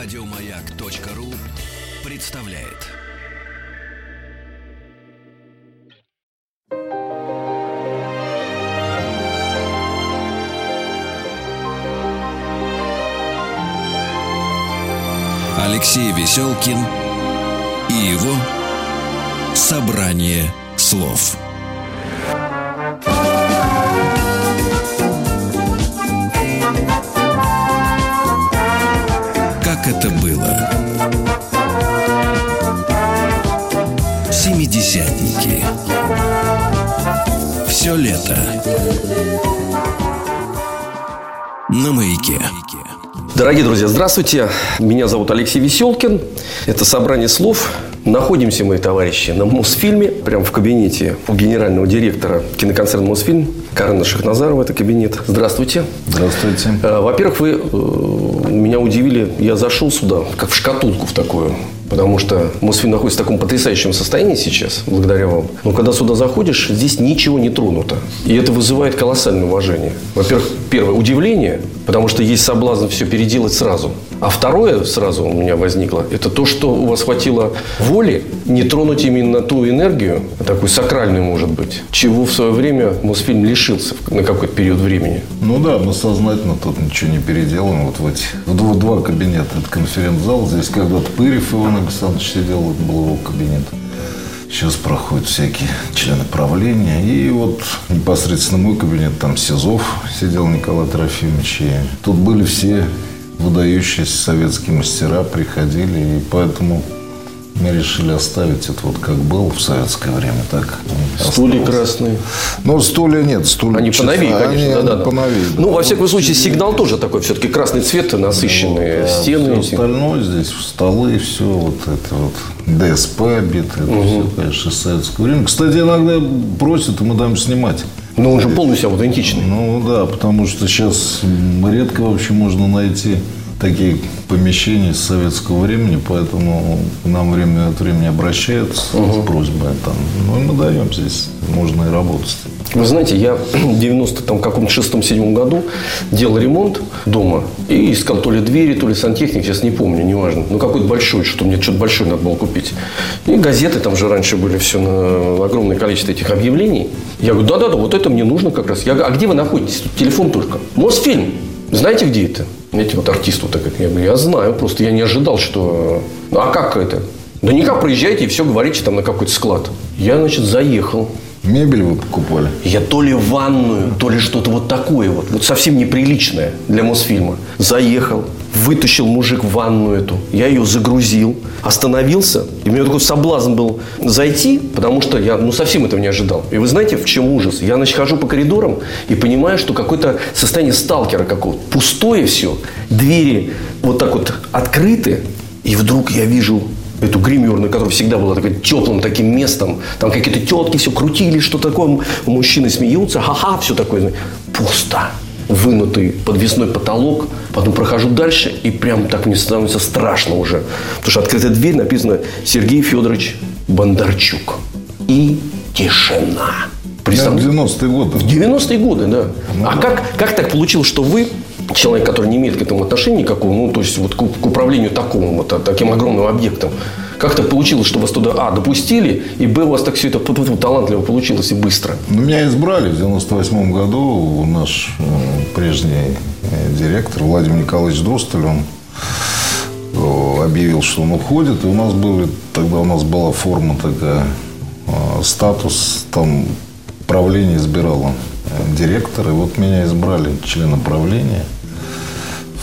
Радиомаяк.ру представляет. Алексей Веселкин и его собрание слов. Семидесятники. Все лето. На маяке. Дорогие друзья, здравствуйте. Меня зовут Алексей Веселкин. Это собрание слов. Находимся мы, товарищи, на Мосфильме, прямо в кабинете у генерального директора киноконцерна Мосфильм. Карена Шахназарова, это кабинет. Здравствуйте. Здравствуйте. Э, Во-первых, вы э, меня удивили. Я зашел сюда, как в шкатулку в такую. Потому что Мосфильм находится в таком потрясающем состоянии сейчас, благодаря вам. Но когда сюда заходишь, здесь ничего не тронуто. И это вызывает колоссальное уважение. Во-первых, первое, удивление, потому что есть соблазн все переделать сразу. А второе сразу у меня возникло, это то, что у вас хватило воли не тронуть именно ту энергию, такую сакральную, может быть, чего в свое время Мосфильм лишился на какой-то период времени. Ну да, мы сознательно тут ничего не переделаем. Вот в эти два, два кабинета. Это конференц-зал. Здесь когда-то Пырев Иван Александрович сидел, это был его кабинет. Сейчас проходят всякие члены правления. И вот непосредственно мой кабинет, там Сизов сидел Николай Трофимович. И тут были все выдающиеся советские мастера, приходили. И поэтому мы решили оставить это вот как был в советское время, так Стулья осталось. красные. Ну, стулья нет, стулья Они чисто- поновее, конечно, они да-да-да. поновее, да. Ну, во всяком случае, сигнал тоже такой, все-таки красный цвет, насыщенные Да, стены. Все остальное здесь, столы, все вот это вот ДСП битое, это все, конечно, из советского времени. Кстати, иногда просят, и мы даем снимать. Но он же полностью аутентичный. Ну да, потому что сейчас редко вообще можно найти такие помещения с советского времени, поэтому к нам время от времени обращаются с просьбой. Там, ну и мы даем здесь, можно и работать. Вы знаете, я в 90 там каком-то шестом седьмом году делал ремонт дома и искал то ли двери, то ли сантехник, сейчас не помню, неважно. Ну, какой-то большой, что мне что-то большое надо было купить. И газеты там же раньше были все на огромное количество этих объявлений. Я говорю, да-да-да, вот это мне нужно как раз. Я говорю, а где вы находитесь? Тут телефон только. Мосфильм. Знаете, где это? Знаете, вот артист вот такой. Я говорю, я знаю, просто я не ожидал, что... Ну, а как это? Да никак, проезжайте и все говорите там на какой-то склад. Я, значит, заехал. Мебель вы покупали? Я то ли ванную, то ли что-то вот такое вот, вот совсем неприличное для Мосфильма. Заехал, вытащил мужик в ванную эту, я ее загрузил, остановился, и у меня такой соблазн был зайти, потому что я ну совсем этого не ожидал. И вы знаете, в чем ужас? Я значит, хожу по коридорам и понимаю, что какое-то состояние сталкера какого-то. Пустое все, двери вот так вот открыты, и вдруг я вижу эту гримерную, которая всегда была таким теплым таким местом. Там какие-то тетки все крутили, что такое. Мужчины смеются, ха-ха, все такое. Пусто. Вынутый подвесной потолок. Потом прохожу дальше, и прям так мне становится страшно уже. Потому что открытая дверь, написано Сергей Федорович Бондарчук. И тишина. Да, Представляете? 90-е годы. В 90-е годы, да. А как, как так получилось, что вы, человек, который не имеет к этому отношения никакого, ну, то есть вот к, к управлению такому вот, таким огромным объектом, как так получилось, что вас туда, а, допустили, и, б, у вас так все это талантливо получилось и быстро? Ну, меня избрали в 98 году. Наш э, прежний э, директор Владимир Николаевич Досталь, он э, объявил, что он уходит. И у нас были, тогда у нас была форма такая, статус, там правление избирало директора. И вот меня избрали членом правления.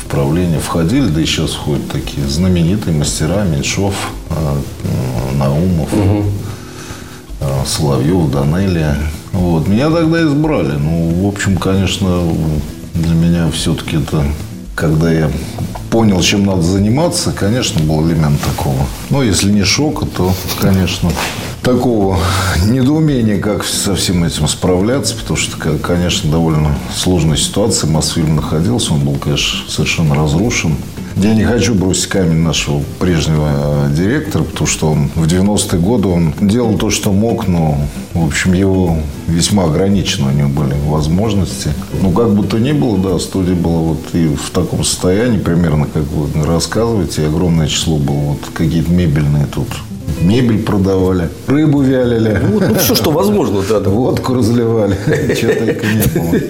В правление входили, да и сейчас входят такие знаменитые мастера, Меньшов, э, Наумов. э, Соловьев, Данелия. Вот. Меня тогда избрали. Ну, в общем, конечно, для меня все-таки это, когда я понял, чем надо заниматься, конечно, был элемент такого. Но если не шока, то, конечно, такого недоумения, как со всем этим справляться, потому что, ко- конечно, довольно сложная ситуация. Мосфильм находился, он был, конечно, совершенно разрушен. Я не хочу бросить камень нашего прежнего э, директора, потому что он в 90-е годы он делал то, что мог, но, в общем, его весьма ограничены у него были возможности. Ну, как бы то ни было, да, студия была вот и в таком состоянии, примерно, как вы рассказываете, и огромное число было вот какие-то мебельные тут мебель продавали, рыбу вялили. Ну, ну все, что возможно, да, да. Водку разливали. Чего только не было.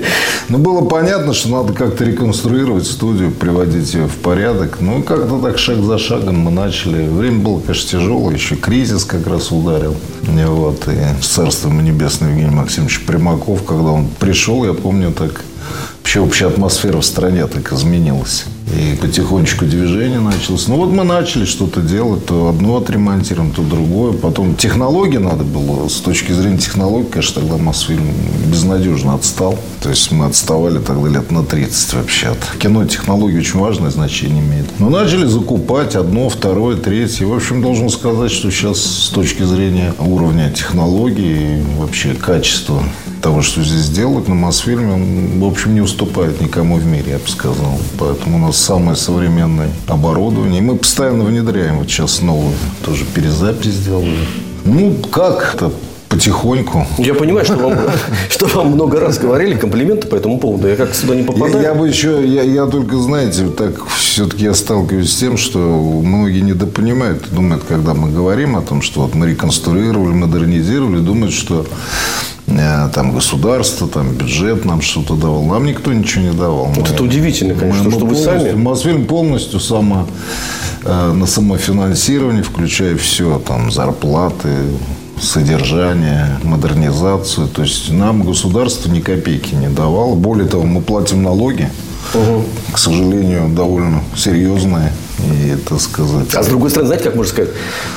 Но было понятно, что надо как-то реконструировать студию, приводить ее в порядок. Ну, как-то так шаг за шагом мы начали. Время было, конечно, тяжелое. Еще кризис как раз ударил. И вот. И с царством небесным Евгений Максимович Примаков, когда он пришел, я помню, так вообще общая атмосфера в стране так изменилась. И потихонечку движение началось. Ну вот мы начали что-то делать, то одно отремонтируем, то другое. Потом технологии надо было. С точки зрения технологий, конечно, тогда Мосфильм безнадежно отстал. То есть мы отставали тогда лет на 30 вообще. От кино технологии очень важное значение имеет. Но начали закупать одно, второе, третье. В общем, должен сказать, что сейчас с точки зрения уровня технологий и вообще качества того, что здесь делают на Мосфильме, он, в общем, не уступает никому в мире, я бы сказал. Поэтому у нас самое современное оборудование. И мы постоянно внедряем. Вот сейчас новую тоже перезапись сделали. Ну, как-то потихоньку. Я понимаю, что вам, что вам много раз говорили комплименты по этому поводу. Я как сюда не попадаю. Я, я бы еще, я, я только, знаете, так все-таки я сталкиваюсь с тем, что многие недопонимают. Думают, когда мы говорим о том, что вот мы реконструировали, модернизировали, думают, что там государство, там бюджет нам что-то давал. Нам никто ничего не давал. Вот мы, это удивительно, конечно, мы, что вы сами... Мосфильм полностью само, э, на самофинансирование, включая все, там, зарплаты, содержание, модернизацию. То есть нам государство ни копейки не давало. Более того, мы платим налоги, угу. к сожалению, довольно серьезные и это сказать. А с другой стороны, знаете, как можно сказать?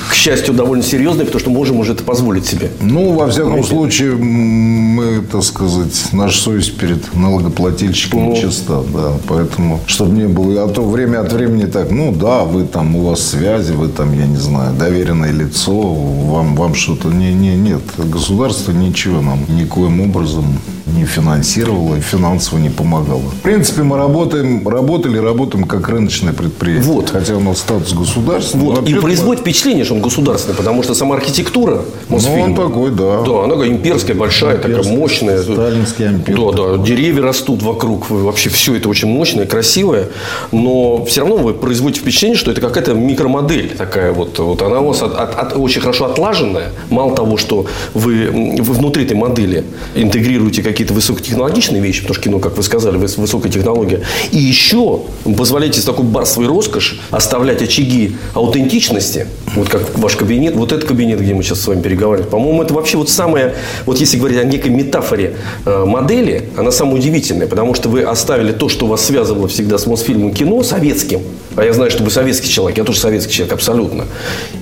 К счастью, довольно серьезный, потому что можем уже это позволить себе. Ну, во всяком Понимаете? случае, мы, так сказать, наша совесть перед налогоплательщиком ну. чиста, да. Поэтому, чтобы не было, а то время от времени так, ну да, вы там, у вас связи, вы там, я не знаю, доверенное лицо, вам, вам что-то не, не, нет. Государство ничего нам никоим образом не финансировало и финансово не помогало. В принципе, мы работаем, работали, работаем как рыночное предприятие. Вот. Хотя у нас статус государственный. Вот. И производит впечатление, что он государственный, потому что сама архитектура Мосфильма... Ну, он такой, да. Да, она имперская, большая, имперская, такая мощная. Сталинский ампир. Да, да. Деревья растут вокруг. Вообще все это очень мощное, красивое. Но все равно вы производите впечатление, что это какая-то микромодель такая вот. вот она у вас от, от, от, очень хорошо отлаженная. Мало того, что вы, вы внутри этой модели интегрируете какие-то высокотехнологичные вещи, потому что кино, как вы сказали, высокая технология. И еще позволяете с такой барствой роскошь оставлять очаги аутентичности, вот как ваш кабинет, вот этот кабинет, где мы сейчас с вами переговариваем, по-моему, это вообще вот самое, вот если говорить о некой метафоре э, модели, она самая удивительная, потому что вы оставили то, что вас связывало всегда с Мосфильмом кино, советским, а я знаю, что вы советский человек, я тоже советский человек, абсолютно.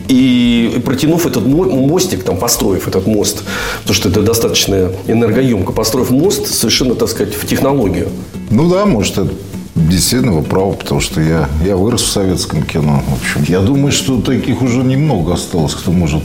И протянув этот мостик, там, построив этот мост, потому что это достаточно энергоемко, построив мост совершенно, так сказать, в технологию. Ну да, может, это действительно вы правы, потому что я, я вырос в советском кино. В общем, я думаю, что таких уже немного осталось, кто может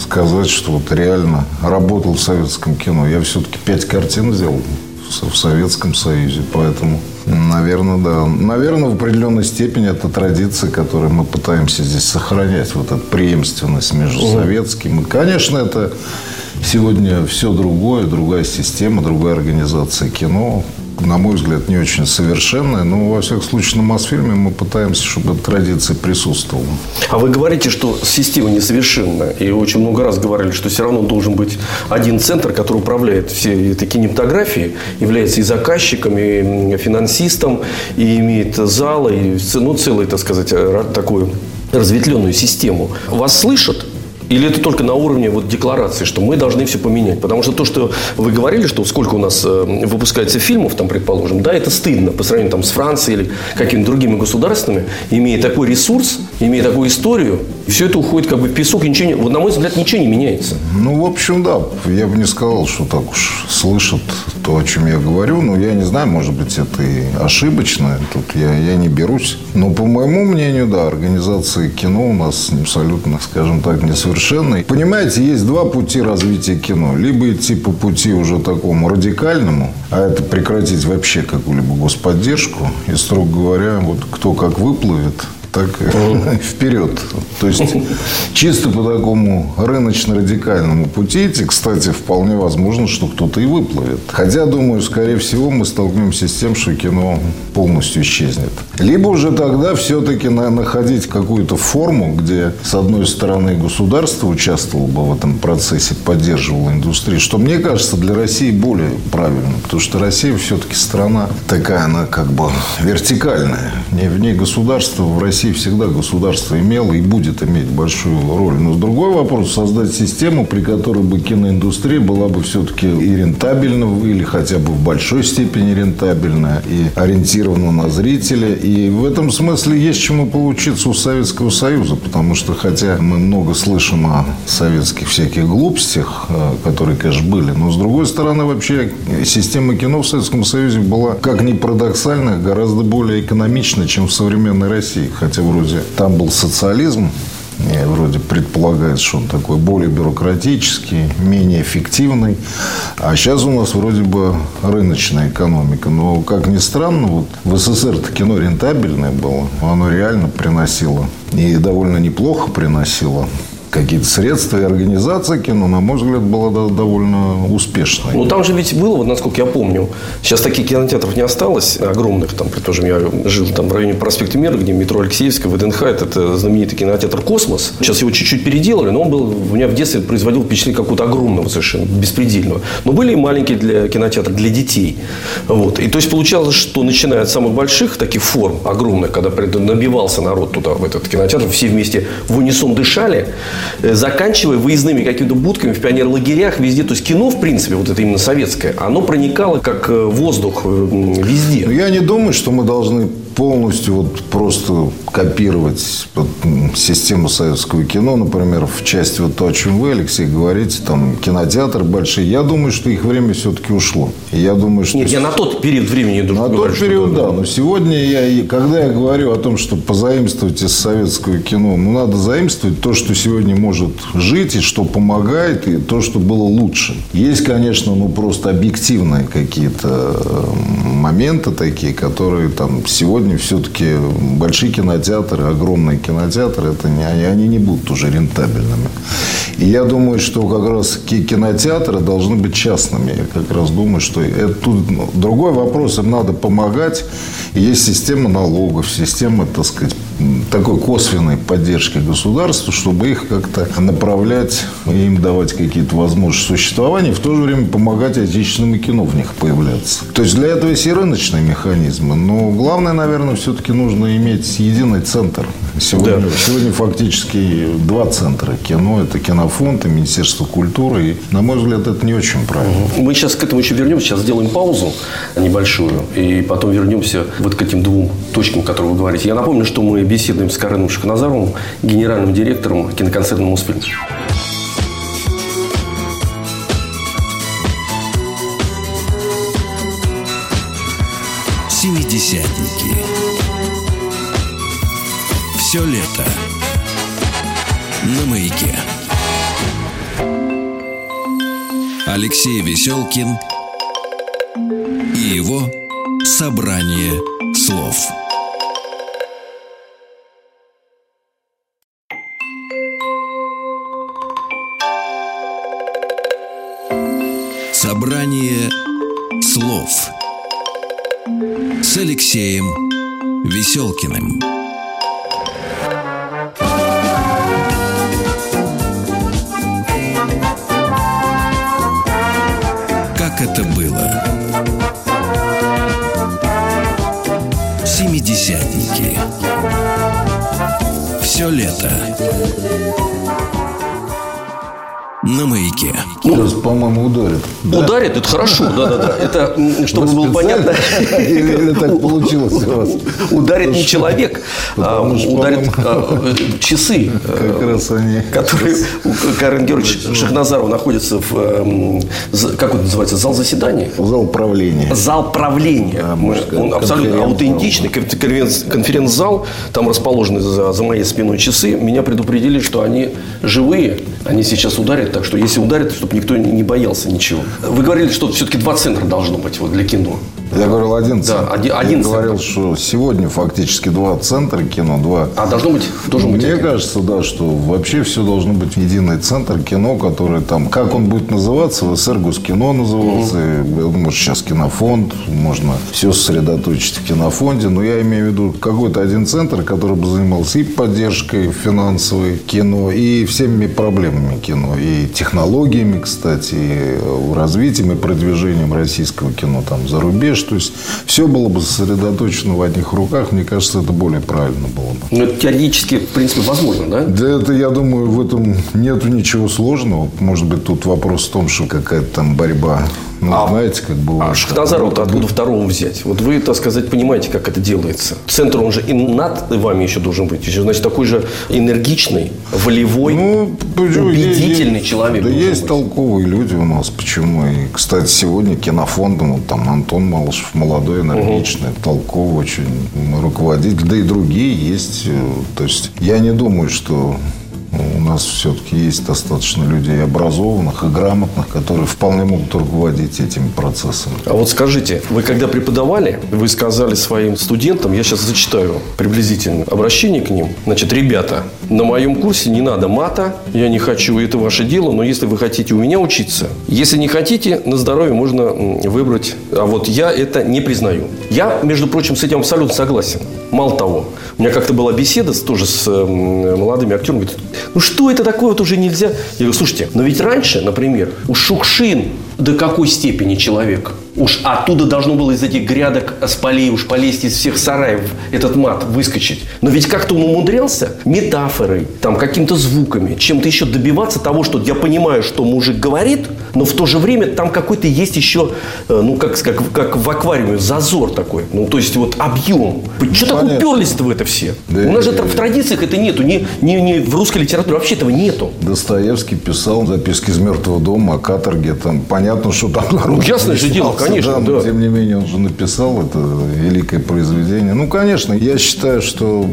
сказать, что вот реально работал в советском кино. Я все-таки пять картин сделал в Советском Союзе, поэтому, наверное, да. Наверное, в определенной степени это традиция, которую мы пытаемся здесь сохранять, вот эта преемственность между угу. советским. И, конечно, это сегодня все другое, другая система, другая организация кино на мой взгляд, не очень совершенная, но, во всяком случае, на Мосфильме мы пытаемся, чтобы эта традиция присутствовала. А вы говорите, что система несовершенна, и очень много раз говорили, что все равно должен быть один центр, который управляет всей этой кинематографией, является и заказчиком, и финансистом, и имеет зал, и ну, целый, так сказать, такую разветвленную систему. Вас слышат? Или это только на уровне вот декларации, что мы должны все поменять? Потому что то, что вы говорили, что сколько у нас э, выпускается фильмов, там, предположим, да, это стыдно по сравнению там, с Францией или какими-то другими государствами, имея такой ресурс, имея такую историю, Все это уходит как бы в песок, и ничего не, вот, на мой взгляд, ничего не меняется. Ну, в общем, да. Я бы не сказал, что так уж слышат то, о чем я говорю. Но я не знаю, может быть, это и ошибочно. Тут я, я не берусь. Но, по моему мнению, да, организация кино у нас абсолютно, скажем так, несовершенная. Понимаете, есть два пути развития кино. Либо идти по пути уже такому радикальному, а это прекратить вообще какую-либо господдержку. И, строго говоря, вот кто как выплывет, так вперед. То есть чисто по такому рыночно-радикальному пути идти, кстати, вполне возможно, что кто-то и выплывет. Хотя, думаю, скорее всего, мы столкнемся с тем, что кино полностью исчезнет. Либо уже тогда все-таки находить какую-то форму, где, с одной стороны, государство участвовало бы в этом процессе, поддерживало индустрию, что, мне кажется, для России более правильно. Потому что Россия все-таки страна такая, она как бы вертикальная. В ней государство в России России всегда государство имело и будет иметь большую роль. Но другой вопрос – создать систему, при которой бы киноиндустрия была бы все-таки и рентабельна, или хотя бы в большой степени рентабельна, и ориентирована на зрителя. И в этом смысле есть чему поучиться у Советского Союза, потому что хотя мы много слышим о советских всяких глупостях, э, которые, конечно, были, но с другой стороны вообще система кино в Советском Союзе была, как ни парадоксально, гораздо более экономична, чем в современной России. Хотя хотя вроде там был социализм, и вроде предполагается, что он такой более бюрократический, менее эффективный. А сейчас у нас вроде бы рыночная экономика. Но, как ни странно, вот в СССР-то кино рентабельное было. Оно реально приносило. И довольно неплохо приносило какие-то средства и организация кино, на мой взгляд, была довольно успешной. Ну, там же ведь было, вот насколько я помню, сейчас таких кинотеатров не осталось, огромных, там, предположим, я жил там в районе проспекта Мира, где метро Алексеевская, ВДНХ, это, знаменитый кинотеатр «Космос». Сейчас его чуть-чуть переделали, но он был, у меня в детстве производил впечатление какого-то огромного совершенно, беспредельного. Но были и маленькие для кинотеатра, для детей. Вот. И то есть получалось, что начиная от самых больших таких форм, огромных, когда набивался народ туда, в этот кинотеатр, все вместе в унисон дышали, заканчивая выездными какими-то будками в пионерлагерях везде. То есть кино, в принципе, вот это именно советское, оно проникало как э, воздух э, везде. Я не думаю, что мы должны полностью вот просто копировать вот, систему советского кино, например, в части вот то, о чем вы, Алексей, говорите, там кинотеатры большие. Я думаю, что их время все-таки ушло. Я думаю, что... Нет, я на тот период времени думаю. На тот период, да. Но сегодня, я, когда я говорю о том, что позаимствовать из советского кино, ну, надо заимствовать то, что сегодня может жить, и что помогает, и то, что было лучше. Есть, конечно, ну, просто объективные какие-то моменты такие, которые там сегодня все-таки большие кинотеатры, огромные кинотеатры, это не, они, они не будут уже рентабельными. И я думаю, что как раз кинотеатры должны быть частными. Я как раз думаю, что это тут ну, другой вопрос, им надо помогать. Есть система налогов, система, так сказать, такой косвенной поддержки государства, чтобы их как-то направлять и им давать какие-то возможности существования, в то же время помогать отечественному кино в них появляться. То есть для этого есть и рыночные механизмы. Но главное, наверное, все-таки нужно иметь единый центр. Сегодня, да. сегодня фактически два центра кино. Это кинофонд и Министерство культуры. И, на мой взгляд, это не очень правильно. Мы сейчас к этому еще вернемся. Сейчас сделаем паузу небольшую. И потом вернемся вот к этим двум точкам, которые вы говорите. Я напомню, что мы беседуем с Кареном Шахназаровым, генеральным директором киноконцерна «Мосфильм». Семидесятники. Все лето на маяке. Алексей Веселкин и его собрание слов. Собрание слов с Алексеем Веселкиным. Как это было? Семидесятники. Все лето на маяке. Сейчас, по-моему, ударит. Ударит, это хорошо, да-да-да. Это, м, чтобы было понятно, Или так получилось у вас? ударит не человек, а ударит а, э, часы, э, которые у Карен Георгиевич Шахназарова находится в, эм, как он называется, зал заседаний? Зал управления. Зал правления. Да, сказать, Он абсолютно аутентичный. конф- конференц- Конференц-зал. Там расположены за моей спиной часы. Меня предупредили, что они живые. Они сейчас ударят. Так что если ударят, чтобы никто не боялся ничего. Вы говорили, что все-таки два центра должно быть вот, для кино. Я говорил один Да, центр. один- Я один говорил, что сегодня фактически два центра кино, два. А должно быть, должен быть Мне один. кажется, да, что вообще все должно быть единый центр кино, который там, как он будет называться, в СССР Госкино назывался, я думаю, что сейчас кинофонд, можно все сосредоточить в кинофонде, но я имею в виду какой-то один центр, который бы занимался и поддержкой финансовой кино, и всеми проблемами кино, и технологиями, кстати, и э, развитием и продвижением российского кино там за рубеж, то есть все было бы сосредоточено в одних руках, мне кажется, это более правильно было бы. Ну, это теоретически, в принципе, возможно, да? Да это, я думаю, в этом нету ничего сложного. Может быть, тут вопрос в том, что какая-то там борьба. Ну, А- знаете, как бывает. А Шахназарова-то откуда второго взять? Вот вы, так сказать, понимаете, как это делается. Центр, он же и над вами еще должен быть. Еще, значит, такой же энергичный, волевой, Ну, почему? убедительный Есть- человек. Да есть быть. толковые люди у нас. Почему? И, кстати, сегодня кинофондом вот там Антон Малышев, молодой, энергичный, толковый очень руководитель. Да и другие есть. э, То есть я не думаю, что у нас все-таки есть достаточно людей образованных и грамотных, которые вполне могут руководить этими процессами. А вот скажите, вы когда преподавали, вы сказали своим студентам, я сейчас зачитаю приблизительно обращение к ним. Значит, ребята, на моем курсе не надо мата, я не хочу, это ваше дело, но если вы хотите у меня учиться, если не хотите, на здоровье можно выбрать. А вот я это не признаю. Я, между прочим, с этим абсолютно согласен. Мало того, у меня как-то была беседа тоже с молодыми актерами. Говорят, ну что это такое, вот уже нельзя. Я говорю, слушайте, но ведь раньше, например, у Шукшин до какой степени человек? Уж оттуда должно было из этих грядок с полей уж полезть из всех сараев этот мат выскочить. Но ведь как-то он умудрялся метафорой, там, какими-то звуками, чем-то еще добиваться того, что я понимаю, что мужик говорит, но в то же время там какой-то есть еще, э, ну, как, как, как в аквариуме, зазор такой. Ну, то есть вот объем. Что так уперлись-то в это все? Да У нас же и- в традициях это нету. Ни, ни, ни в русской литературе вообще этого нету. Достоевский писал записки из мертвого дома о каторге. Там понятно, что там народ. ясное же дело, конечно, но да. Тем не менее, он же написал это великое произведение. Ну, конечно, я считаю, что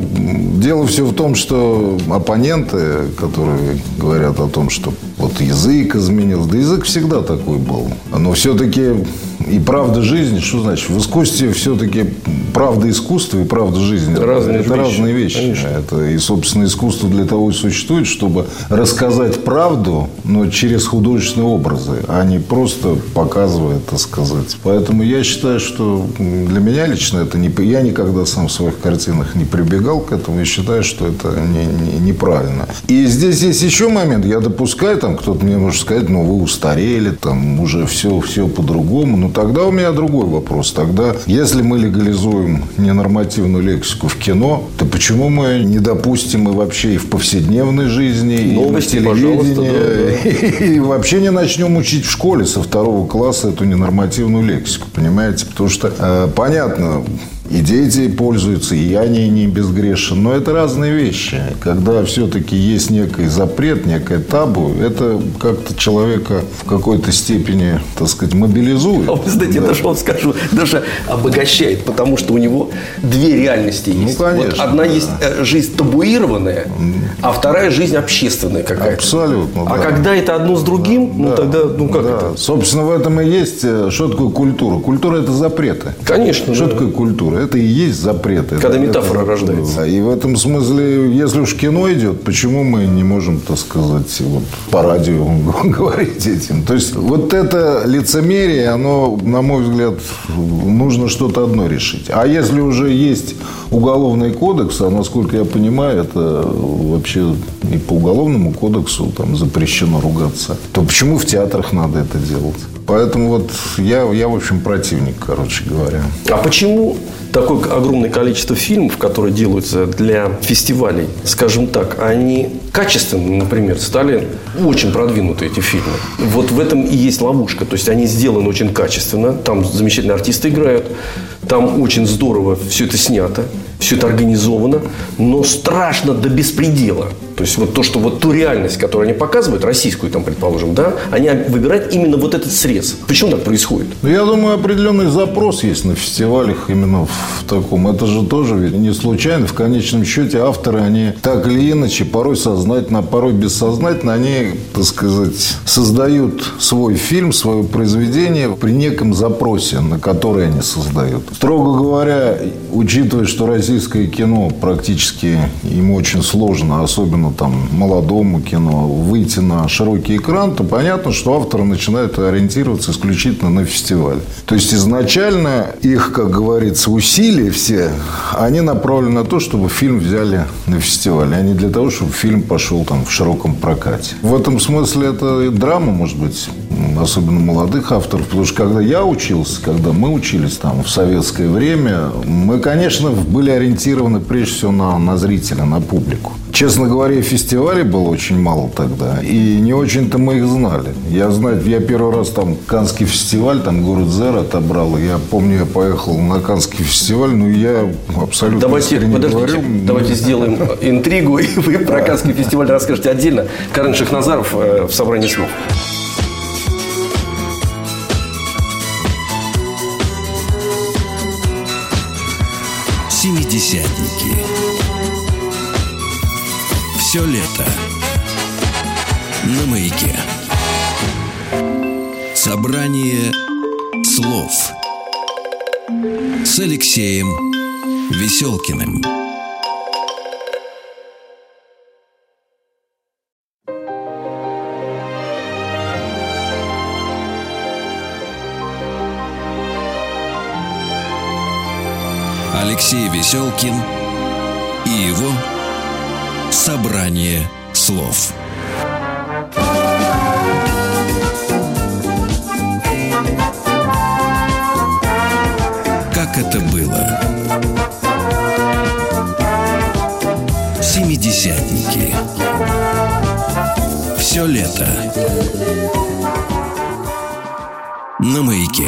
дело все в том, что оппоненты, которые говорят о том, что вот язык изменился, да язык всегда такой был. Но все-таки и правда жизни, что значит? В искусстве все-таки правда искусства и правда жизни. Разные это вещи, разные вещи. конечно. Это и, собственно, искусство для того и существует, чтобы рассказать правду, но через художественные образы, а не просто показывая, так сказать. Поэтому я считаю, что для меня лично это не... Я никогда сам в своих картинах не прибегал к этому и считаю, что это не- не- неправильно. И здесь есть еще момент. Я допускаю, там кто-то мне может сказать, ну, вы устарели, там уже все, все по-другому. Но тогда у меня другой вопрос. Тогда, если мы легализуем ненормативную лексику в кино, то почему мы не допустим и вообще и в повседневной жизни, Новости, и на телевидении, и вообще не начнем учить в школе со второго класса эту ненормативную лексику, понимаете? Потому что, э, понятно, и дети пользуются, и я не, не безгрешен. Но это разные вещи. Когда все-таки есть некий запрет, некое табу, это как-то человека в какой-то степени, так сказать, мобилизует. А вы знаете, Да. даже вам скажу, даже обогащает, потому что у него две реальности есть. Ну, конечно, вот одна да. есть э, жизнь табуированная, а вторая жизнь общественная какая-то. Абсолютно, А да. когда это одно с другим, ну Да, тогда, ну как да. это? Собственно, в этом и есть, э, что такое культура. Культура – это запреты. Конечно. Что да. такое культура? Это и есть запреты. Когда Это- метафора это- рождается. Да, И в этом смысле, если уж кино идет, почему мы не можем, так сказать, вот по радио говорить этим? То есть, вот это лицемерие, оно, на мой взгляд, нужно что-то одно решить. А если уже есть уголовный кодекс, а насколько я понимаю, это вообще и по уголовному кодексу там запрещено ругаться, то почему в театрах надо это делать? Поэтому вот я, я, в общем, противник, короче говоря. А почему такое огромное количество фильмов, которые делаются для фестивалей, скажем так, они качественно, например, стали очень продвинуты эти фильмы. Вот в этом и есть ловушка. То есть они сделаны очень качественно, там замечательные артисты играют, там очень здорово все это снято, все это организовано, но страшно до беспредела. То есть вот то, что вот ту реальность, которую они показывают, российскую там, предположим, да, они выбирают именно вот этот срез. Почему так происходит? Ну, я думаю, определенный запрос есть на фестивалях именно в таком. Это же тоже ведь не случайно. В конечном счете авторы, они так или иначе, порой сознательно, порой бессознательно, они, так сказать, создают свой фильм, свое произведение при неком запросе, на который они создают. Строго говоря, учитывая, что российское кино практически ему очень сложно, особенно особенно там молодому кино, выйти на широкий экран, то понятно, что авторы начинают ориентироваться исключительно на фестиваль. То есть изначально их, как говорится, усилия все, они направлены на то, чтобы фильм взяли на фестиваль, а не для того, чтобы фильм пошел там в широком прокате. В этом смысле это драма, может быть, особенно молодых авторов, потому что когда я учился, когда мы учились там в советское время, мы, конечно, были ориентированы прежде всего на, на зрителя, на публику. Честно говоря, фестивалей было очень мало тогда, и не очень-то мы их знали. Я знаю, я первый раз там Канский фестиваль, там город Зер отобрал, я помню, я поехал на Канский фестиваль, но я абсолютно Давайте, подождите, говорю. давайте сделаем интригу, и вы про Канский фестиваль расскажете отдельно. Карен Шахназаров э, в собрании слов. Семидесятники. Все лето на маяке. Собрание слов с Алексеем Веселкиным. Алексей Веселкин и его собрание слов. Как это было? Семидесятники. Все лето. На маяке.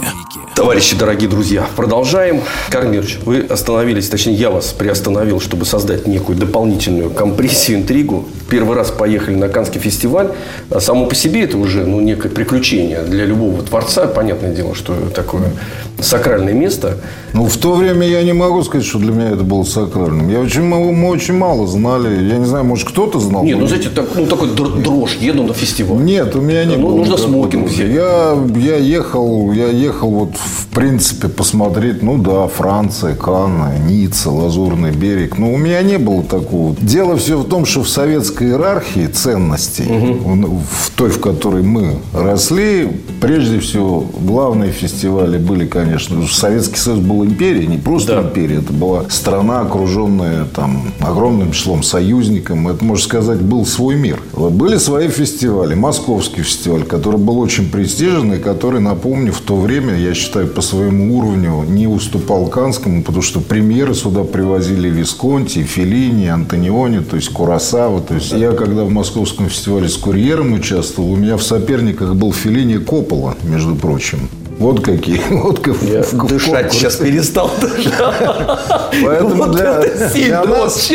Товарищи, дорогие друзья, продолжаем. Кармирч, вы остановились, точнее, я вас приостановил, чтобы создать некую дополнительную компрессию, интригу. Первый раз поехали на Канский фестиваль. А само по себе это уже ну, некое приключение для любого творца. Понятное дело, что такое сакральное место. Ну, в то время я не могу сказать, что для меня это было сакральным. Я очень, мы очень мало знали. Я не знаю, может, кто-то знал. Нет, ну, знаете, так, ну, такой дрожь, еду на фестиваль. Нет, у меня не ну, было. Нужно смокинг взять. Я, я ехал, я ехал вот в принципе, посмотреть, ну да, Франция, Канна, Ницца, Лазурный берег. Но у меня не было такого. Дело все в том, что в советской иерархии ценностей, угу. в той, в которой мы росли, прежде всего, главные фестивали были, конечно, Советский Союз был империей, не просто да. империя, это была страна, окруженная там огромным числом союзников. Это, можно сказать, был свой мир. Были свои фестивали. Московский фестиваль, который был очень престижен и который, напомню, в то время, я считаю, по своему уровню не уступал Канскому, потому что премьеры сюда привозили Висконти, Феллини, Антониони, то есть Курасава. То есть я, когда в Московском фестивале с курьером участвовал, у меня в соперниках был Феллини Коппола, между прочим. Вот какие. Вот как Я в, дышать в сейчас перестал Поэтому вот для, для, нас,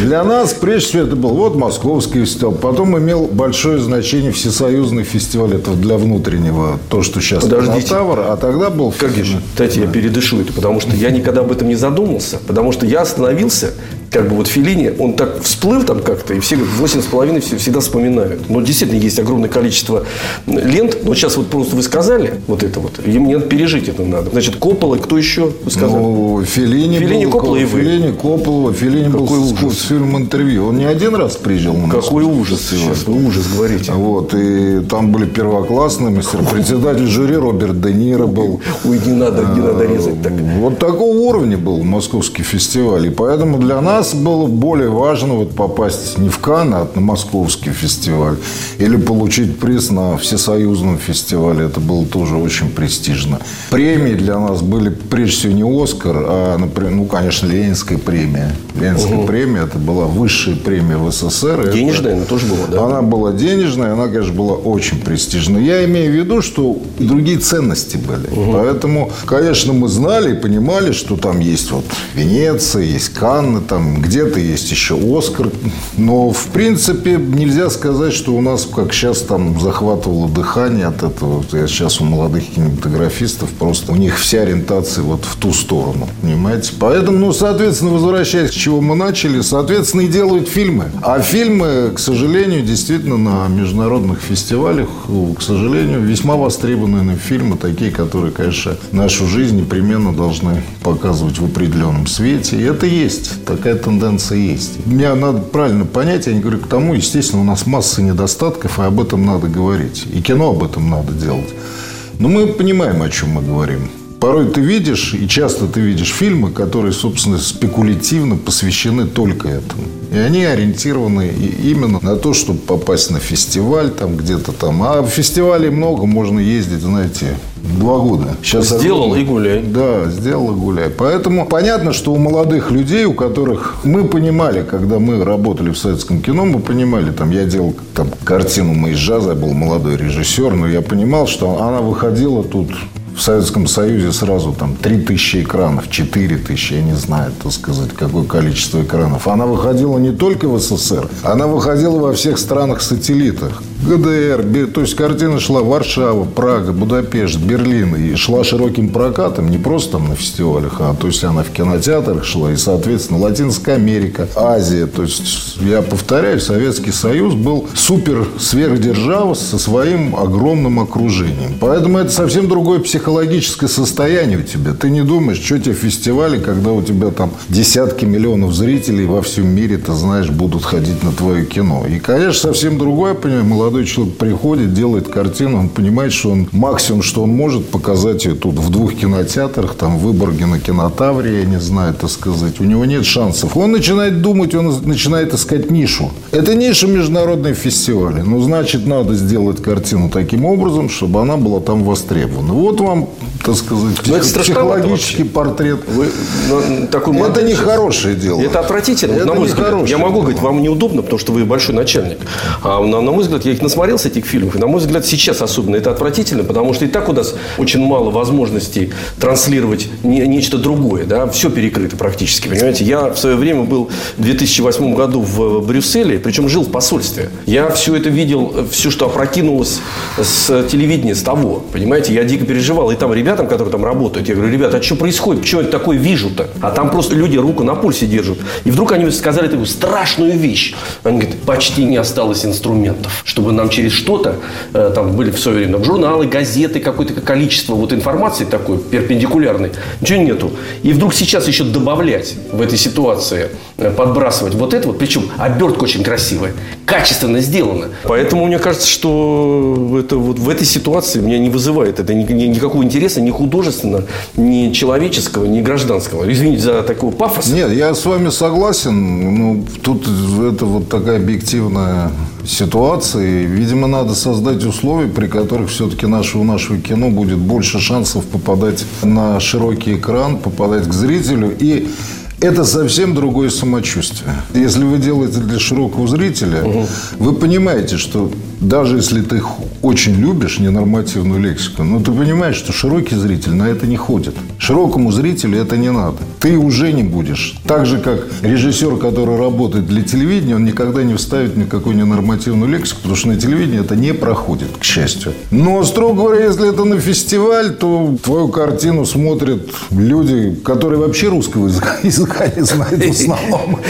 для нас, прежде всего, это был вот московский фестиваль. Потом имел большое значение всесоюзный фестиваль. Это для внутреннего, то, что сейчас Подождите. Тавр. А тогда был... Как Дайте я передышу это, потому что я никогда об этом не задумался. Потому что я остановился как бы вот Филини, он так всплыл там как-то, и все восемь с половиной все всегда вспоминают. Но действительно есть огромное количество лент. Но сейчас вот просто вы сказали вот это вот, и мне пережить это надо. Значит, Коппола, кто еще вы сказали? Ну, Филини, Филини был, Коппола и вы. Филини, Коппола, Филини Какой был ужас. с фильмом интервью. Он не один раз приезжал на Какой ужас сейчас, вы ужас говорите. Вот, и там были первоклассные мастер, председатель жюри Роберт Де Ниро был. Ой, не надо, не надо резать так. Вот такого уровня был московский фестиваль. И поэтому для нас нас было более важно вот попасть не в Канн, а на московский фестиваль. Или получить приз на всесоюзном фестивале. Это было тоже очень престижно. Премии для нас были прежде всего не «Оскар», а, например, ну, конечно, Ленинская премия. Ленинская угу. премия – это была высшая премия в СССР. Денежная это, она тоже была, да? Она была денежная, она, конечно, была очень престижная. Я имею в виду, что другие ценности были. Угу. Поэтому, конечно, мы знали и понимали, что там есть вот Венеция, есть Канны, там где-то есть еще Оскар. Но, в принципе, нельзя сказать, что у нас, как сейчас, там захватывало дыхание от этого. Я сейчас у молодых кинематографистов просто у них вся ориентация вот в ту сторону. Понимаете? Поэтому, ну, соответственно, возвращаясь к чего мы начали, соответственно, и делают фильмы. А фильмы, к сожалению, действительно на международных фестивалях, к сожалению, весьма востребованные фильмы, такие, которые, конечно, нашу жизнь непременно должны показывать в определенном свете. И это есть. Такая тенденция есть. Мне надо правильно понять, я не говорю к тому, естественно, у нас масса недостатков, и об этом надо говорить. И кино об этом надо делать. Но мы понимаем, о чем мы говорим. Порой ты видишь, и часто ты видишь фильмы, которые, собственно, спекулятивно посвящены только этому. И они ориентированы именно на то, чтобы попасть на фестиваль, там где-то там. А в фестивале много, можно ездить, знаете, два года. Сейчас сделал и гуляй. Да, сделал и гуляй. Поэтому понятно, что у молодых людей, у которых мы понимали, когда мы работали в советском кино, мы понимали, там я делал там картину «Мы из джаза», я был молодой режиссер, но я понимал, что она выходила тут в Советском Союзе сразу там 3000 экранов, 4000, я не знаю, так сказать, какое количество экранов. Она выходила не только в СССР, она выходила во всех странах-сателлитах. ГДР, то есть картина шла Варшава, Прага, Будапешт, Берлин. И шла широким прокатом, не просто там на фестивалях, а то есть она в кинотеатрах шла. И, соответственно, Латинская Америка, Азия. То есть, я повторяю, Советский Союз был супер сверхдержава со своим огромным окружением. Поэтому это совсем другое психологическое состояние у тебя. Ты не думаешь, что тебе фестивали, когда у тебя там десятки миллионов зрителей во всем мире, ты знаешь, будут ходить на твое кино. И, конечно, совсем другое, понимаю, молодой человек приходит, делает картину, он понимает, что он максимум, что он может показать ее тут в двух кинотеатрах, там в Выборге на кинотавре, я не знаю, это сказать. У него нет шансов. Он начинает думать, он начинает искать нишу. Это ниша международной фестивали. Ну, значит, надо сделать картину таким образом, чтобы она была там востребована. Вот вам, так сказать, псих... это психологический портрет. Вы, ну, такой это не хорошее дело. Это отвратительно. Это на мой взгляд. Я могу говорить, вам неудобно, потому что вы большой начальник. А на, на мой взгляд, я их насмотрелся, этих фильмов. И, на мой взгляд, сейчас особенно это отвратительно, потому что и так у нас очень мало возможностей транслировать не, нечто другое. Да? Все перекрыто практически, понимаете. Я в свое время был в 2008 году в Брюсселе, причем жил в посольстве. Я все это видел, все, что опрокинулось с телевидения, с того. Понимаете, я дико переживал. И там ребятам, которые там работают, я говорю, ребята, а что происходит? Что это такое вижу-то? А там просто люди руку на пульсе держат. И вдруг они сказали такую страшную вещь. Они говорят, почти не осталось инструментов, чтобы нам через что-то, э, там были в свое время там, журналы, газеты, какое-то количество вот информации такой перпендикулярной, ничего нету. И вдруг сейчас еще добавлять в этой ситуации, э, подбрасывать вот это вот, причем обертка очень красивая, качественно сделана. Поэтому мне кажется, что это вот в этой ситуации меня не вызывает это ни, ни, никакого интереса, ни художественного, ни человеческого, ни гражданского. Извините за такой пафос. Нет, я с вами согласен. Ну, тут это вот такая объективная ситуации. Видимо, надо создать условия, при которых все-таки нашего, нашего кино будет больше шансов попадать на широкий экран, попадать к зрителю. И это совсем другое самочувствие. Если вы делаете для широкого зрителя, угу. вы понимаете, что даже если ты очень любишь ненормативную лексику, но ты понимаешь, что широкий зритель на это не ходит. Широкому зрителю это не надо. Ты уже не будешь. Так же, как режиссер, который работает для телевидения, он никогда не вставит никакую ненормативную лексику, потому что на телевидении это не проходит, к счастью. Но, строго говоря, если это на фестиваль, то твою картину смотрят люди, которые вообще русского языка, языка не знают в основном.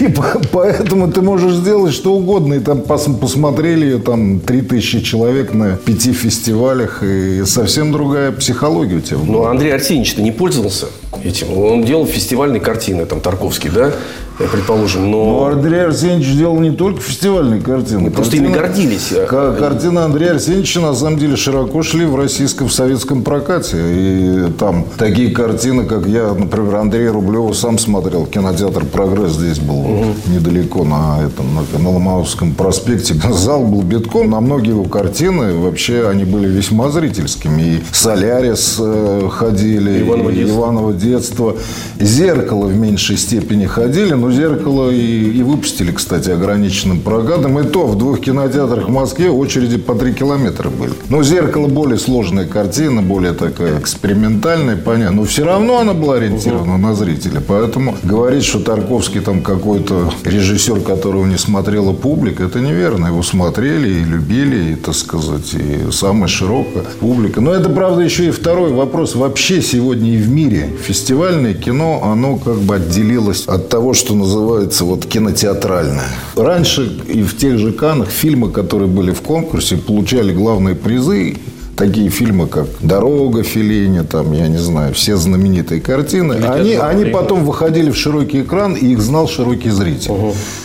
И поэтому ты можешь сделать что угодно. И там посмотрели ее там 3000 человек на пяти фестивалях, и совсем другая психология у тебя. Ну, Андрей Арсеньевич-то не пользовался этим. Он делал фестивальные картины, там, Тарковский, да, предположим, Ну, но... Андрей Арсеньевич делал не только фестивальные картины. Мы просто ими гордились. Ка- Картины Андрея Арсеньевича на самом деле широко шли в российском, в советском прокате. И там такие картины, как я, например, Андрея Рублева сам смотрел. Кинотеатр «Прогресс» здесь был недалеко на, этом, на, на Ломоносовском проспекте. Зал был битком. На многие его картины вообще они были весьма зрительскими. И «Солярис» э, ходили, «Иваново и детство». Иваново детство. «Зеркало» в меньшей степени ходили, но «Зеркало» и, и выпустили, кстати, ограниченным прокатом. И то в двух кинотеатрах в Москве очереди по три километра были. Но «Зеркало» более сложная картина, более такая экспериментальная, понятно. Но все равно она была ориентирована на зрителя. Поэтому говорить, что Тарковский там какой-то режиссер, которого не смотрела публика, это неверно. Его смотрели и любили, и, так сказать, и самая широкая публика. Но это, правда, еще и второй вопрос. Вообще сегодня и в мире фестивальное кино, оно как бы отделилось от того, что называется вот кинотеатральное. Раньше и в тех же Канах фильмы, которые были в конкурсе, получали главные призы Такие фильмы, как «Дорога» Феллини, там, я не знаю, все знаменитые картины, они, они потом выходили в широкий экран, и их знал широкий зритель.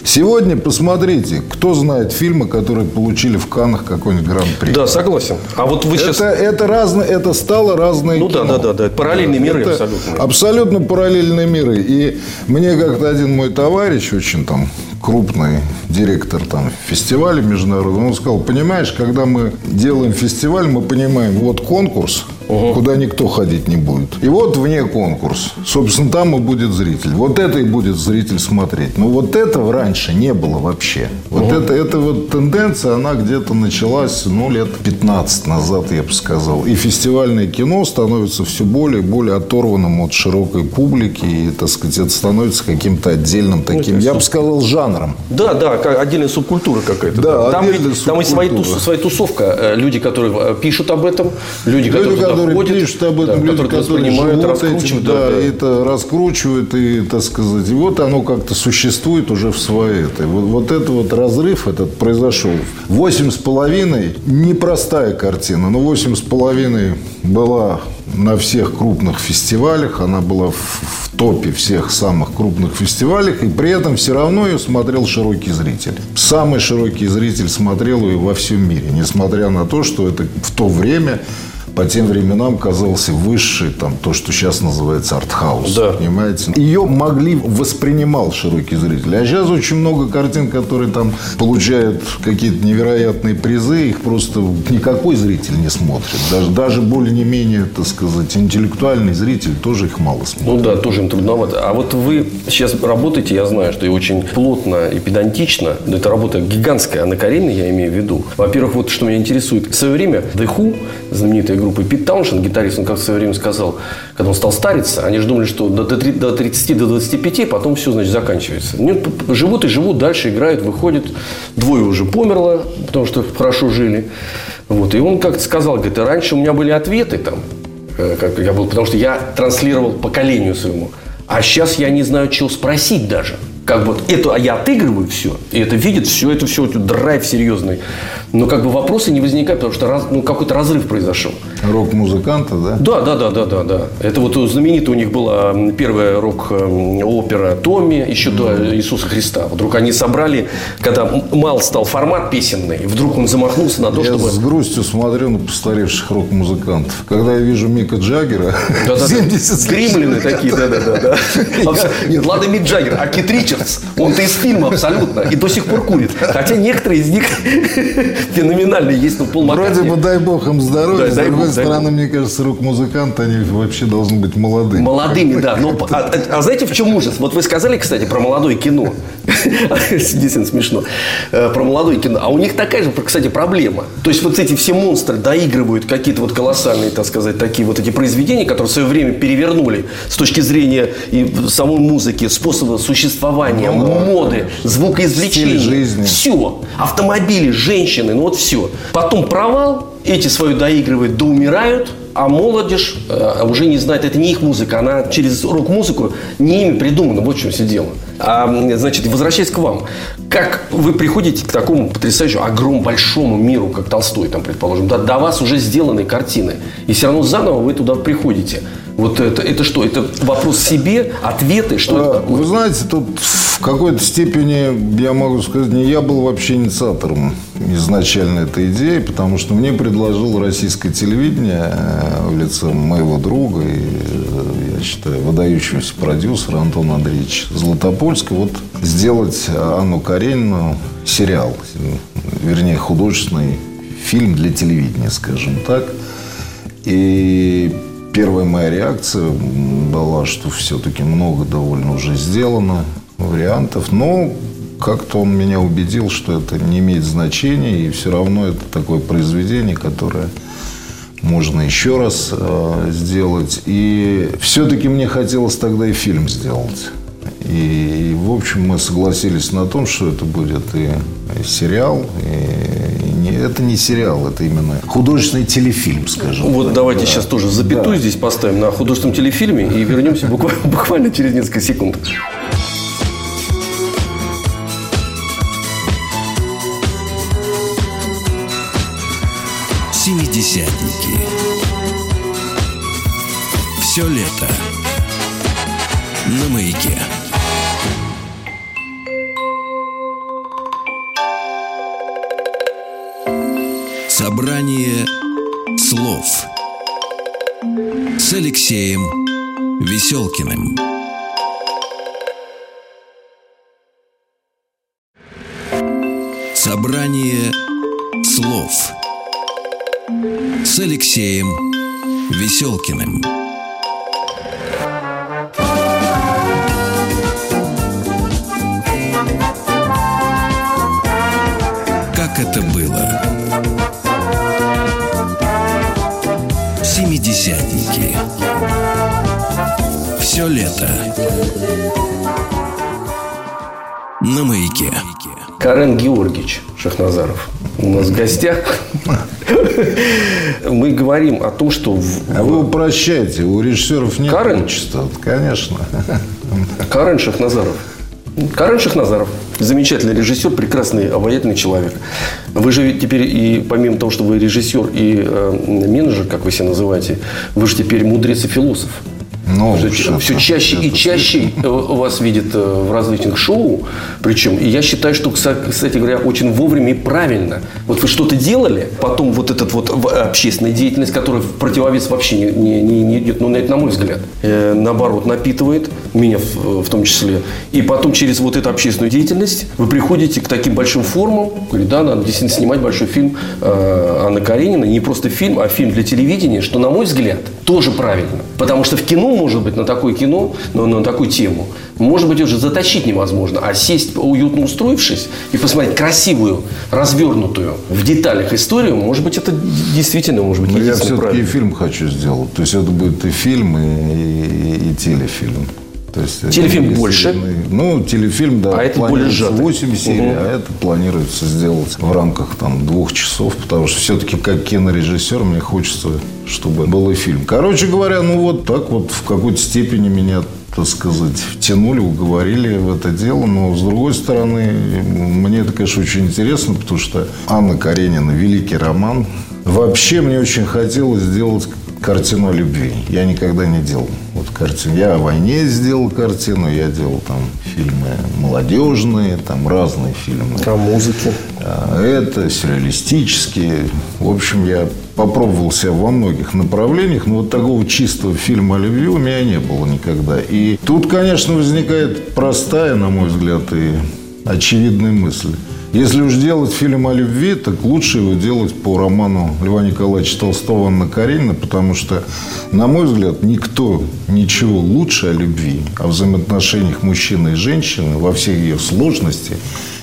Сегодня посмотрите, кто знает фильмы, которые получили в Каннах какой-нибудь гран-при. Да, согласен. А вот вы сейчас... Это, это, разное, это стало разное Ну да, кино. да, да, да. Это параллельные миры Это абсолютно. Абсолютно параллельные миры. И мне как-то один мой товарищ, очень там крупный директор там фестиваля международного, он сказал, понимаешь, когда мы делаем фестиваль, мы понимаем, вот конкурс, куда никто ходить не будет. И вот вне конкурс. Собственно, там и будет зритель. Вот это и будет зритель смотреть. Но вот этого раньше не было вообще. Вот это, эта вот тенденция, она где-то началась, ну, лет 15 назад, я бы сказал. И фестивальное кино становится все более и более оторванным от широкой публики. И, так сказать, это становится каким-то отдельным таким, я бы сказал, жанром. Да, да, как отдельная субкультура какая-то. Да, там, отдельная ведь- там и своя, тус- своя тусовка. Э, Люди, которые э, пишут об этом, люди, которые, Люди, туда которые ходят, пишут об этом, да, люди, которые, которые воспринимают, живут этим, да, да, это раскручивают, и, так сказать, и вот оно как-то существует уже в своей этой. Вот, вот это вот разрыв этот произошел. Восемь с половиной непростая картина, но восемь с половиной была на всех крупных фестивалях, она была в, в топе всех самых крупных фестивалей, и при этом все равно ее смотрел широкий зритель. Самый широкий зритель смотрел ее во всем мире, несмотря на то, что это в то время по тем временам казался высший, там, то, что сейчас называется артхаус. Да. Понимаете? Ее могли, воспринимал широкий зритель. А сейчас очень много картин, которые там получают какие-то невероятные призы, их просто никакой зритель не смотрит. Даже, даже более-менее, так сказать, интеллектуальный зритель тоже их мало смотрит. Ну да, тоже им трудновато. А вот вы сейчас работаете, я знаю, что и очень плотно и педантично. Но это работа гигантская, Анна Каренина, я имею в виду. Во-первых, вот что меня интересует. В свое время The Who, знаменитая группа, и Пит Тауншен, гитарист, он как в свое время сказал, когда он стал стариться, они же думали, что до, до три- до 30, до 25, потом все, значит, заканчивается. П- живут и живут, дальше играют, выходят. Двое уже померло, потому что хорошо жили. Вот. И он как-то сказал, говорит, «А раньше у меня были ответы там, Э, как я был, потому что я транслировал поколению своему. А сейчас я не знаю, чего спросить даже. Как вот это а я отыгрываю все, и это видит все, это все, драйв серьезный. Но как бы вопросы не возникают, потому что раз- ну, какой-то разрыв произошел. Рок-музыканта, да? Да, да, да, да, да, да. Это вот знаменитая у них была первая рок-опера Томми еще до Иисуса Христа. Вдруг они собрали, когда мал стал формат песенный, вдруг он замахнулся на то, Я чтобы... с грустью смотрю на постаревших рок-музыкантов. Когда я вижу Мика Джаггера, Да, да, 70 с Гримлины такие, да, да, да, да. Нет, ладно, Мик Джаггер, а Кит Ричардс, он-то из фильма абсолютно, и до сих пор курит. Хотя некоторые из них феноменальные есть, ну, Пол Вроде бы дай бог им здоровья. Да, С другой бог, стороны, мне кажется, рок-музыканты, они вообще должны быть молодыми. Молодыми, да. Но, а, а- а знаете, в чем ужас? Вот вы сказали, кстати, про молодое кино. Действительно смешно. Э, Про молодое кино. А у них такая же, кстати, проблема. То есть, вот эти все монстры доигрывают какие-то вот колоссальные, так сказать, такие вот эти произведения, которые в свое время перевернули с точки зрения и самой музыки, способа существования, моды, звукоизвлечения. Стиль жизни. Все. Автомобили, женщины, ну вот все. Потом провал, эти свою доигрывают, доумирают, а молодежь э, уже не знает, это не их музыка, она через рок-музыку не ими придумана, вот в чем все дело. А, значит, возвращаясь к вам, как вы приходите к такому потрясающему, огромному, большому миру, как Толстой, там, предположим, да, до вас уже сделаны картины, и все равно заново вы туда приходите. Вот это, это что? Это вопрос себе, ответы? Что это А, такое? Вы знаете, тут в какой-то степени, я могу сказать, не я был вообще инициатором изначально этой идеи, потому что мне предложил российское телевидение э, в лице моего друга и, э, я считаю, выдающегося продюсера Антона Андреевича Златопольского вот сделать Анну Каренину сериал, вернее, художественный фильм для телевидения, скажем так. И первая моя реакция была, что все-таки много довольно уже сделано вариантов. Но как-то он меня убедил, что это не имеет значения. И все равно это такое произведение, которое можно еще раз э, сделать. И все-таки мне хотелось тогда и фильм сделать. И, и, в общем, мы согласились на том, что это будет и, сериал, и, это не сериал, это именно художественный телефильм, скажем. Вот так. давайте Да. сейчас тоже запятую Да. здесь поставим на художественном телефильме и вернемся буквально, буквально через несколько секунд. Семидесятники. Все лето. На маяке. Алексеем Веселкиным. Собрание слов с Алексеем Веселкиным. Семидесятники. Все лето. На маяке. Карен Георгиевич Шахназаров у нас в гостях. Мы говорим о том, что в- А вы упрощаете, у режиссеров нет Карен? отчества. Конечно. Карен Шахназаров. Карен Шахназаров. Замечательный режиссер, прекрасный, обаятельный человек. Вы же теперь и помимо того, что вы режиссер и э, менеджер, как вы себя называете, вы же теперь мудрец и философ. Ну, что все чаще и чаще э, вас видят э, в различных шоу. Причем, и я считаю, что, кстати говоря, очень вовремя и правильно. Вот вы что-то делали, потом вот этот вот общественная деятельность, которая в противовес вообще не, не, не- не идет, ну, это, на мой взгляд, э, наоборот, напитывает меня в, в том числе. И потом через вот эту общественную деятельность вы приходите к таким большим формам. Говорите, да, надо действительно снимать большой фильм э, Анны Каренина. Не просто фильм, а фильм для телевидения, что, на мой взгляд, тоже правильно. Потому что в кино, может быть, на такое кино, на, на такую тему, может быть, уже затащить невозможно. А сесть, уютно устроившись, и посмотреть красивую, развернутую в деталях историю, может быть, это действительно, может быть, Но я все-таки правильно. фильм хочу сделать. То есть это будет и фильм, и, и- и телефильм. То есть, Телефильм если- больше? Ну, телефильм, да, А это более сжатый. 8 серий, Мгм. а это планируется сделать в рамках там, двух часов, потому что все-таки как кинорежиссер мне хочется, чтобы был и фильм. Короче говоря, ну вот так вот в какой-то степени меня так сказать, втянули, уговорили в это дело. Но, с другой стороны, мне это, конечно, очень интересно, потому что Анна Каренина – великий роман. Вообще, мне очень хотелось сделать картину любви. Я никогда не делал вот картину. Я о войне сделал картину, я делал там фильмы молодежные, там разные фильмы. О музыке. А Это сюрреалистические. В общем, я попробовал себя во многих направлениях, но вот такого чистого фильма о любви у меня не было никогда. И тут, конечно, возникает простая, на мой взгляд, и очевидная мысль. Если уж делать фильм о любви, так лучше его делать по роману Льва Николаевича Толстого «Анна Каренина», потому что, на мой взгляд, никто ничего лучше о любви, о взаимоотношениях мужчины и женщины во всей ее сложности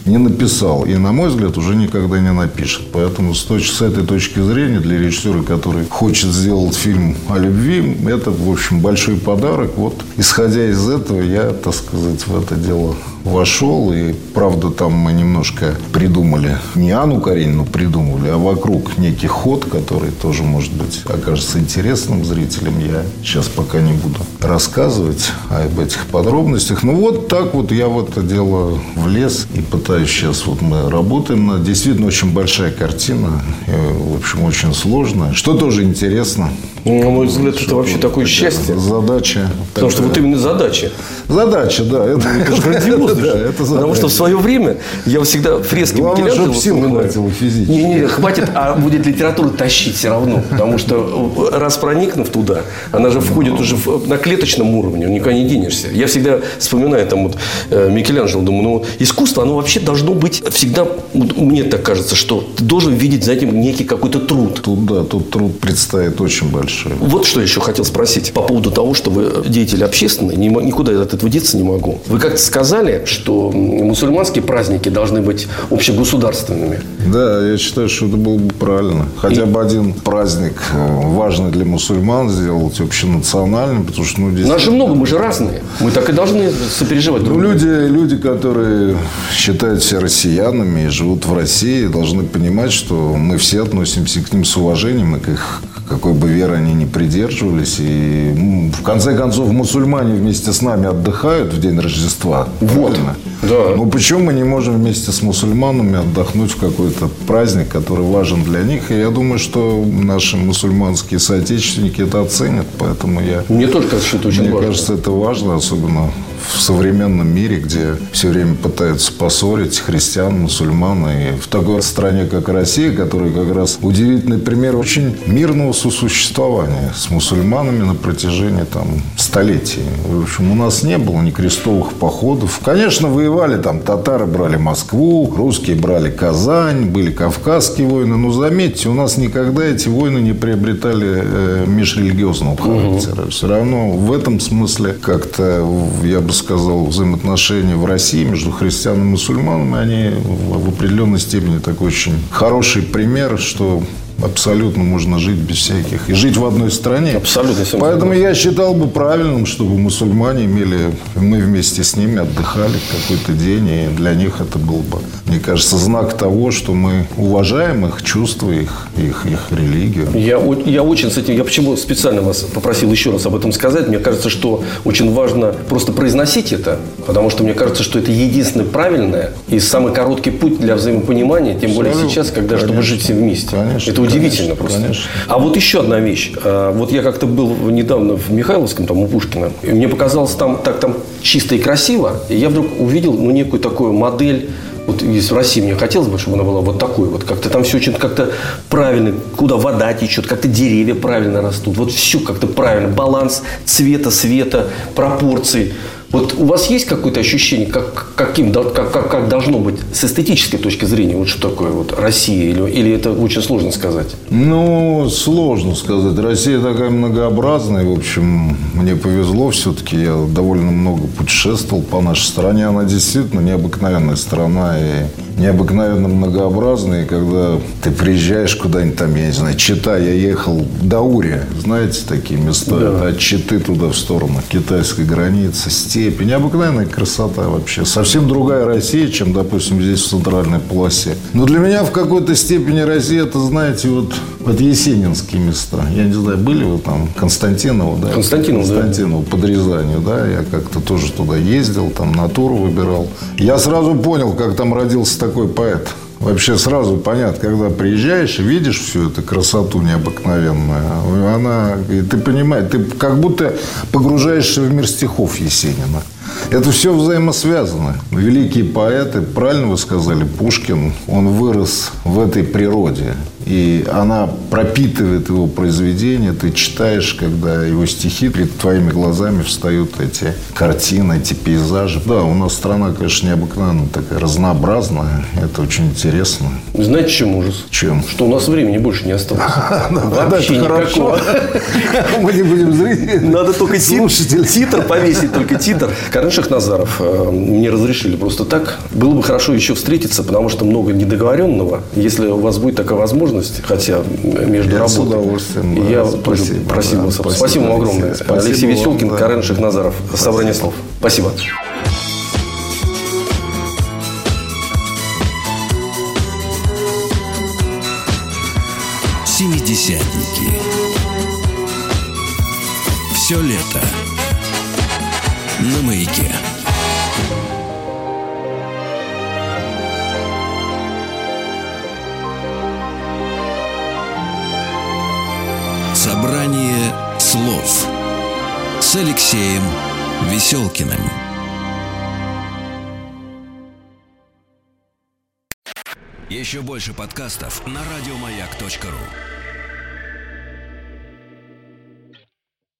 не написал. И, на мой взгляд, уже никогда не напишет. Поэтому с, точ- с этой точки зрения для режиссера, который хочет сделать фильм о любви, это, в общем, большой подарок. Вот, исходя из этого, я, так сказать, в это дело вошел. И, правда, там мы немножко придумали, не Анну Каренину придумали, а вокруг некий ход, который тоже, может быть, окажется интересным зрителям. Я сейчас пока не буду рассказывать об этих подробностях. Ну, вот так вот я в это дело влез и пытаюсь сейчас, вот мы работаем над, действительно очень большая картина, в общем, очень сложная, что тоже интересно. Ну, на мой взгляд, это вообще такое счастье. Задача. Потому что вот именно задача. Задача, да. Это, Это же грандиозно. Да, это Потому что в задача. свое время я всегда фрески Главное, Микеланджело чтоб сил хватило физически. Не, не, хватит, а будет литературу тащить все равно. Потому что раз проникнув туда, она же входит уже на клеточном уровне, никуда не денешься. Я всегда вспоминаю там вот э, Микеланджело, думаю, ну искусство, оно вообще должно быть всегда, мне так кажется, что ты должен видеть за этим некий какой-то труд. Тут, да, тут труд предстоит очень большой. Вот что еще хотел спросить по поводу того, что вы деятель общественный, никуда от этого деться не могу. Вы как-то сказали, что мусульманские праздники должны быть общегосударственными. Да, я считаю, что это было бы правильно. Хотя бы один праздник э, важный для мусульман сделать общенациональным, потому что, ну, Нас же много, мы же разные. Мы так и должны сопереживать друг Ну, люди, люди, которые считают себя россиянами и живут в России, должны понимать, что мы все относимся к ним с уважением и к их какой бы веры они ни придерживались. И в конце концов мусульмане вместе с нами отдыхают в день Рождества. Вот. правильно? Да. Ну почему мы не можем вместе с мусульманами отдохнуть в какой-то праздник, который важен для них? И я думаю, что наши мусульманские соотечественники это оценят. Поэтому я Мне тоже кажется, что это очень мне важно. кажется, это важно, особенно в современном мире, где все время пытаются поссорить христиан, мусульман. И в такой стране, как Россия, которая как раз удивительный пример очень мирного сосуществования с мусульманами на протяжении там, столетий. В общем, у нас не было ни крестовых походов. Конечно, воевали там, татары брали Москву, русские брали Казань, были кавказские войны. Но заметьте, у нас никогда эти войны не приобретали э, межрелигиозного характера. Все равно в этом смысле как-то, я бы сказал, взаимоотношения в России между христианами и мусульманами, они в, определенной степени такой очень хороший пример, что абсолютно можно жить без всяких. И жить в одной стране. Абсолютно, Поэтому я считал бы правильным, чтобы мусульмане имели, мы вместе с ними отдыхали какой-то день, и для них это был бы, мне кажется, знак того, что мы уважаем их чувства, их, их, их религию. Я, я очень с этим, я почему специально вас попросил еще раз об этом сказать. Мне кажется, что очень важно просто произносить это, потому что мне кажется, что это единственное правильное и самый короткий путь для взаимопонимания, тем более Абсолютно. сейчас, когда чтобы Конечно. жить все вместе. Конечно, это удивительно конечно, просто. конечно. А вот еще одна вещь. А, Вот я как-то был недавно в Михайловском, там у Пушкина, и мне показалось там так там чисто и красиво, и я вдруг увидел ну некую такую модель вот в России мне хотелось бы, чтобы она была вот такой вот. Как-то там все очень как-то правильно. Куда вода течет, как-то деревья правильно растут. Вот все как-то правильно. Баланс цвета, света, пропорций. Вот у вас есть какое-то ощущение, как, каким, как, как, как должно быть с эстетической точки зрения, вот что такое вот Россия, или, или это очень сложно сказать? Ну, сложно сказать. Россия такая многообразная. В общем, мне повезло все-таки. Я довольно много путешествовал по нашей стране. Она действительно необыкновенная страна и необыкновенно многообразная. И когда ты приезжаешь куда-нибудь там, я не знаю, Чита, я ехал до Ури. Знаете, такие места. Это от Читы туда в сторону китайской границы, степи. Необыкновенная красота вообще. Совсем другая Россия, чем, допустим, здесь в центральной полосе. Но для меня в какой-то степени Россия, это, знаете, вот, вот есенинские места. Я не знаю, были вы там? Константиново, да? Константиново, да. Константиново, под Рязанью, да? Я как-то тоже туда ездил, там натуру выбирал. Я сразу понял, как там родился такой поэт. Вообще сразу понятно, когда приезжаешь и видишь всю эту красоту необыкновенную, она, и ты понимаешь, ты как будто погружаешься в мир стихов Есенина. Это все взаимосвязано. Великие поэты, правильно вы сказали, Пушкин, он вырос в этой природе. И она пропитывает его произведения. Ты читаешь, когда его стихи перед твоими глазами встают эти картины, эти пейзажи. Да, у нас страна, конечно, необыкновенно такая разнообразная. Это очень интересно. Знаете, чем ужас? Чем? Что у нас времени больше не осталось. Вообще никакого. Мы не будем зрители. Надо только титр повесить, только титр. Карен Шахназаров, э, мне разрешили просто так. Было бы хорошо еще встретиться, потому что много недоговоренного. Если у вас будет такая возможность, хотя между Я с работой. удовольствием, да. Я Спасибо, тоже просил да, вас. спасибо, Спасибо вам огромное. Спасибо Алексей Веселкин, да. Карен Шахназаров. Собрание слов. Спасибо. Семидесятники. Все лето на маяке. Собрание слов с Алексеем Веселкиным. Еще больше подкастов на радиомаяк.ру.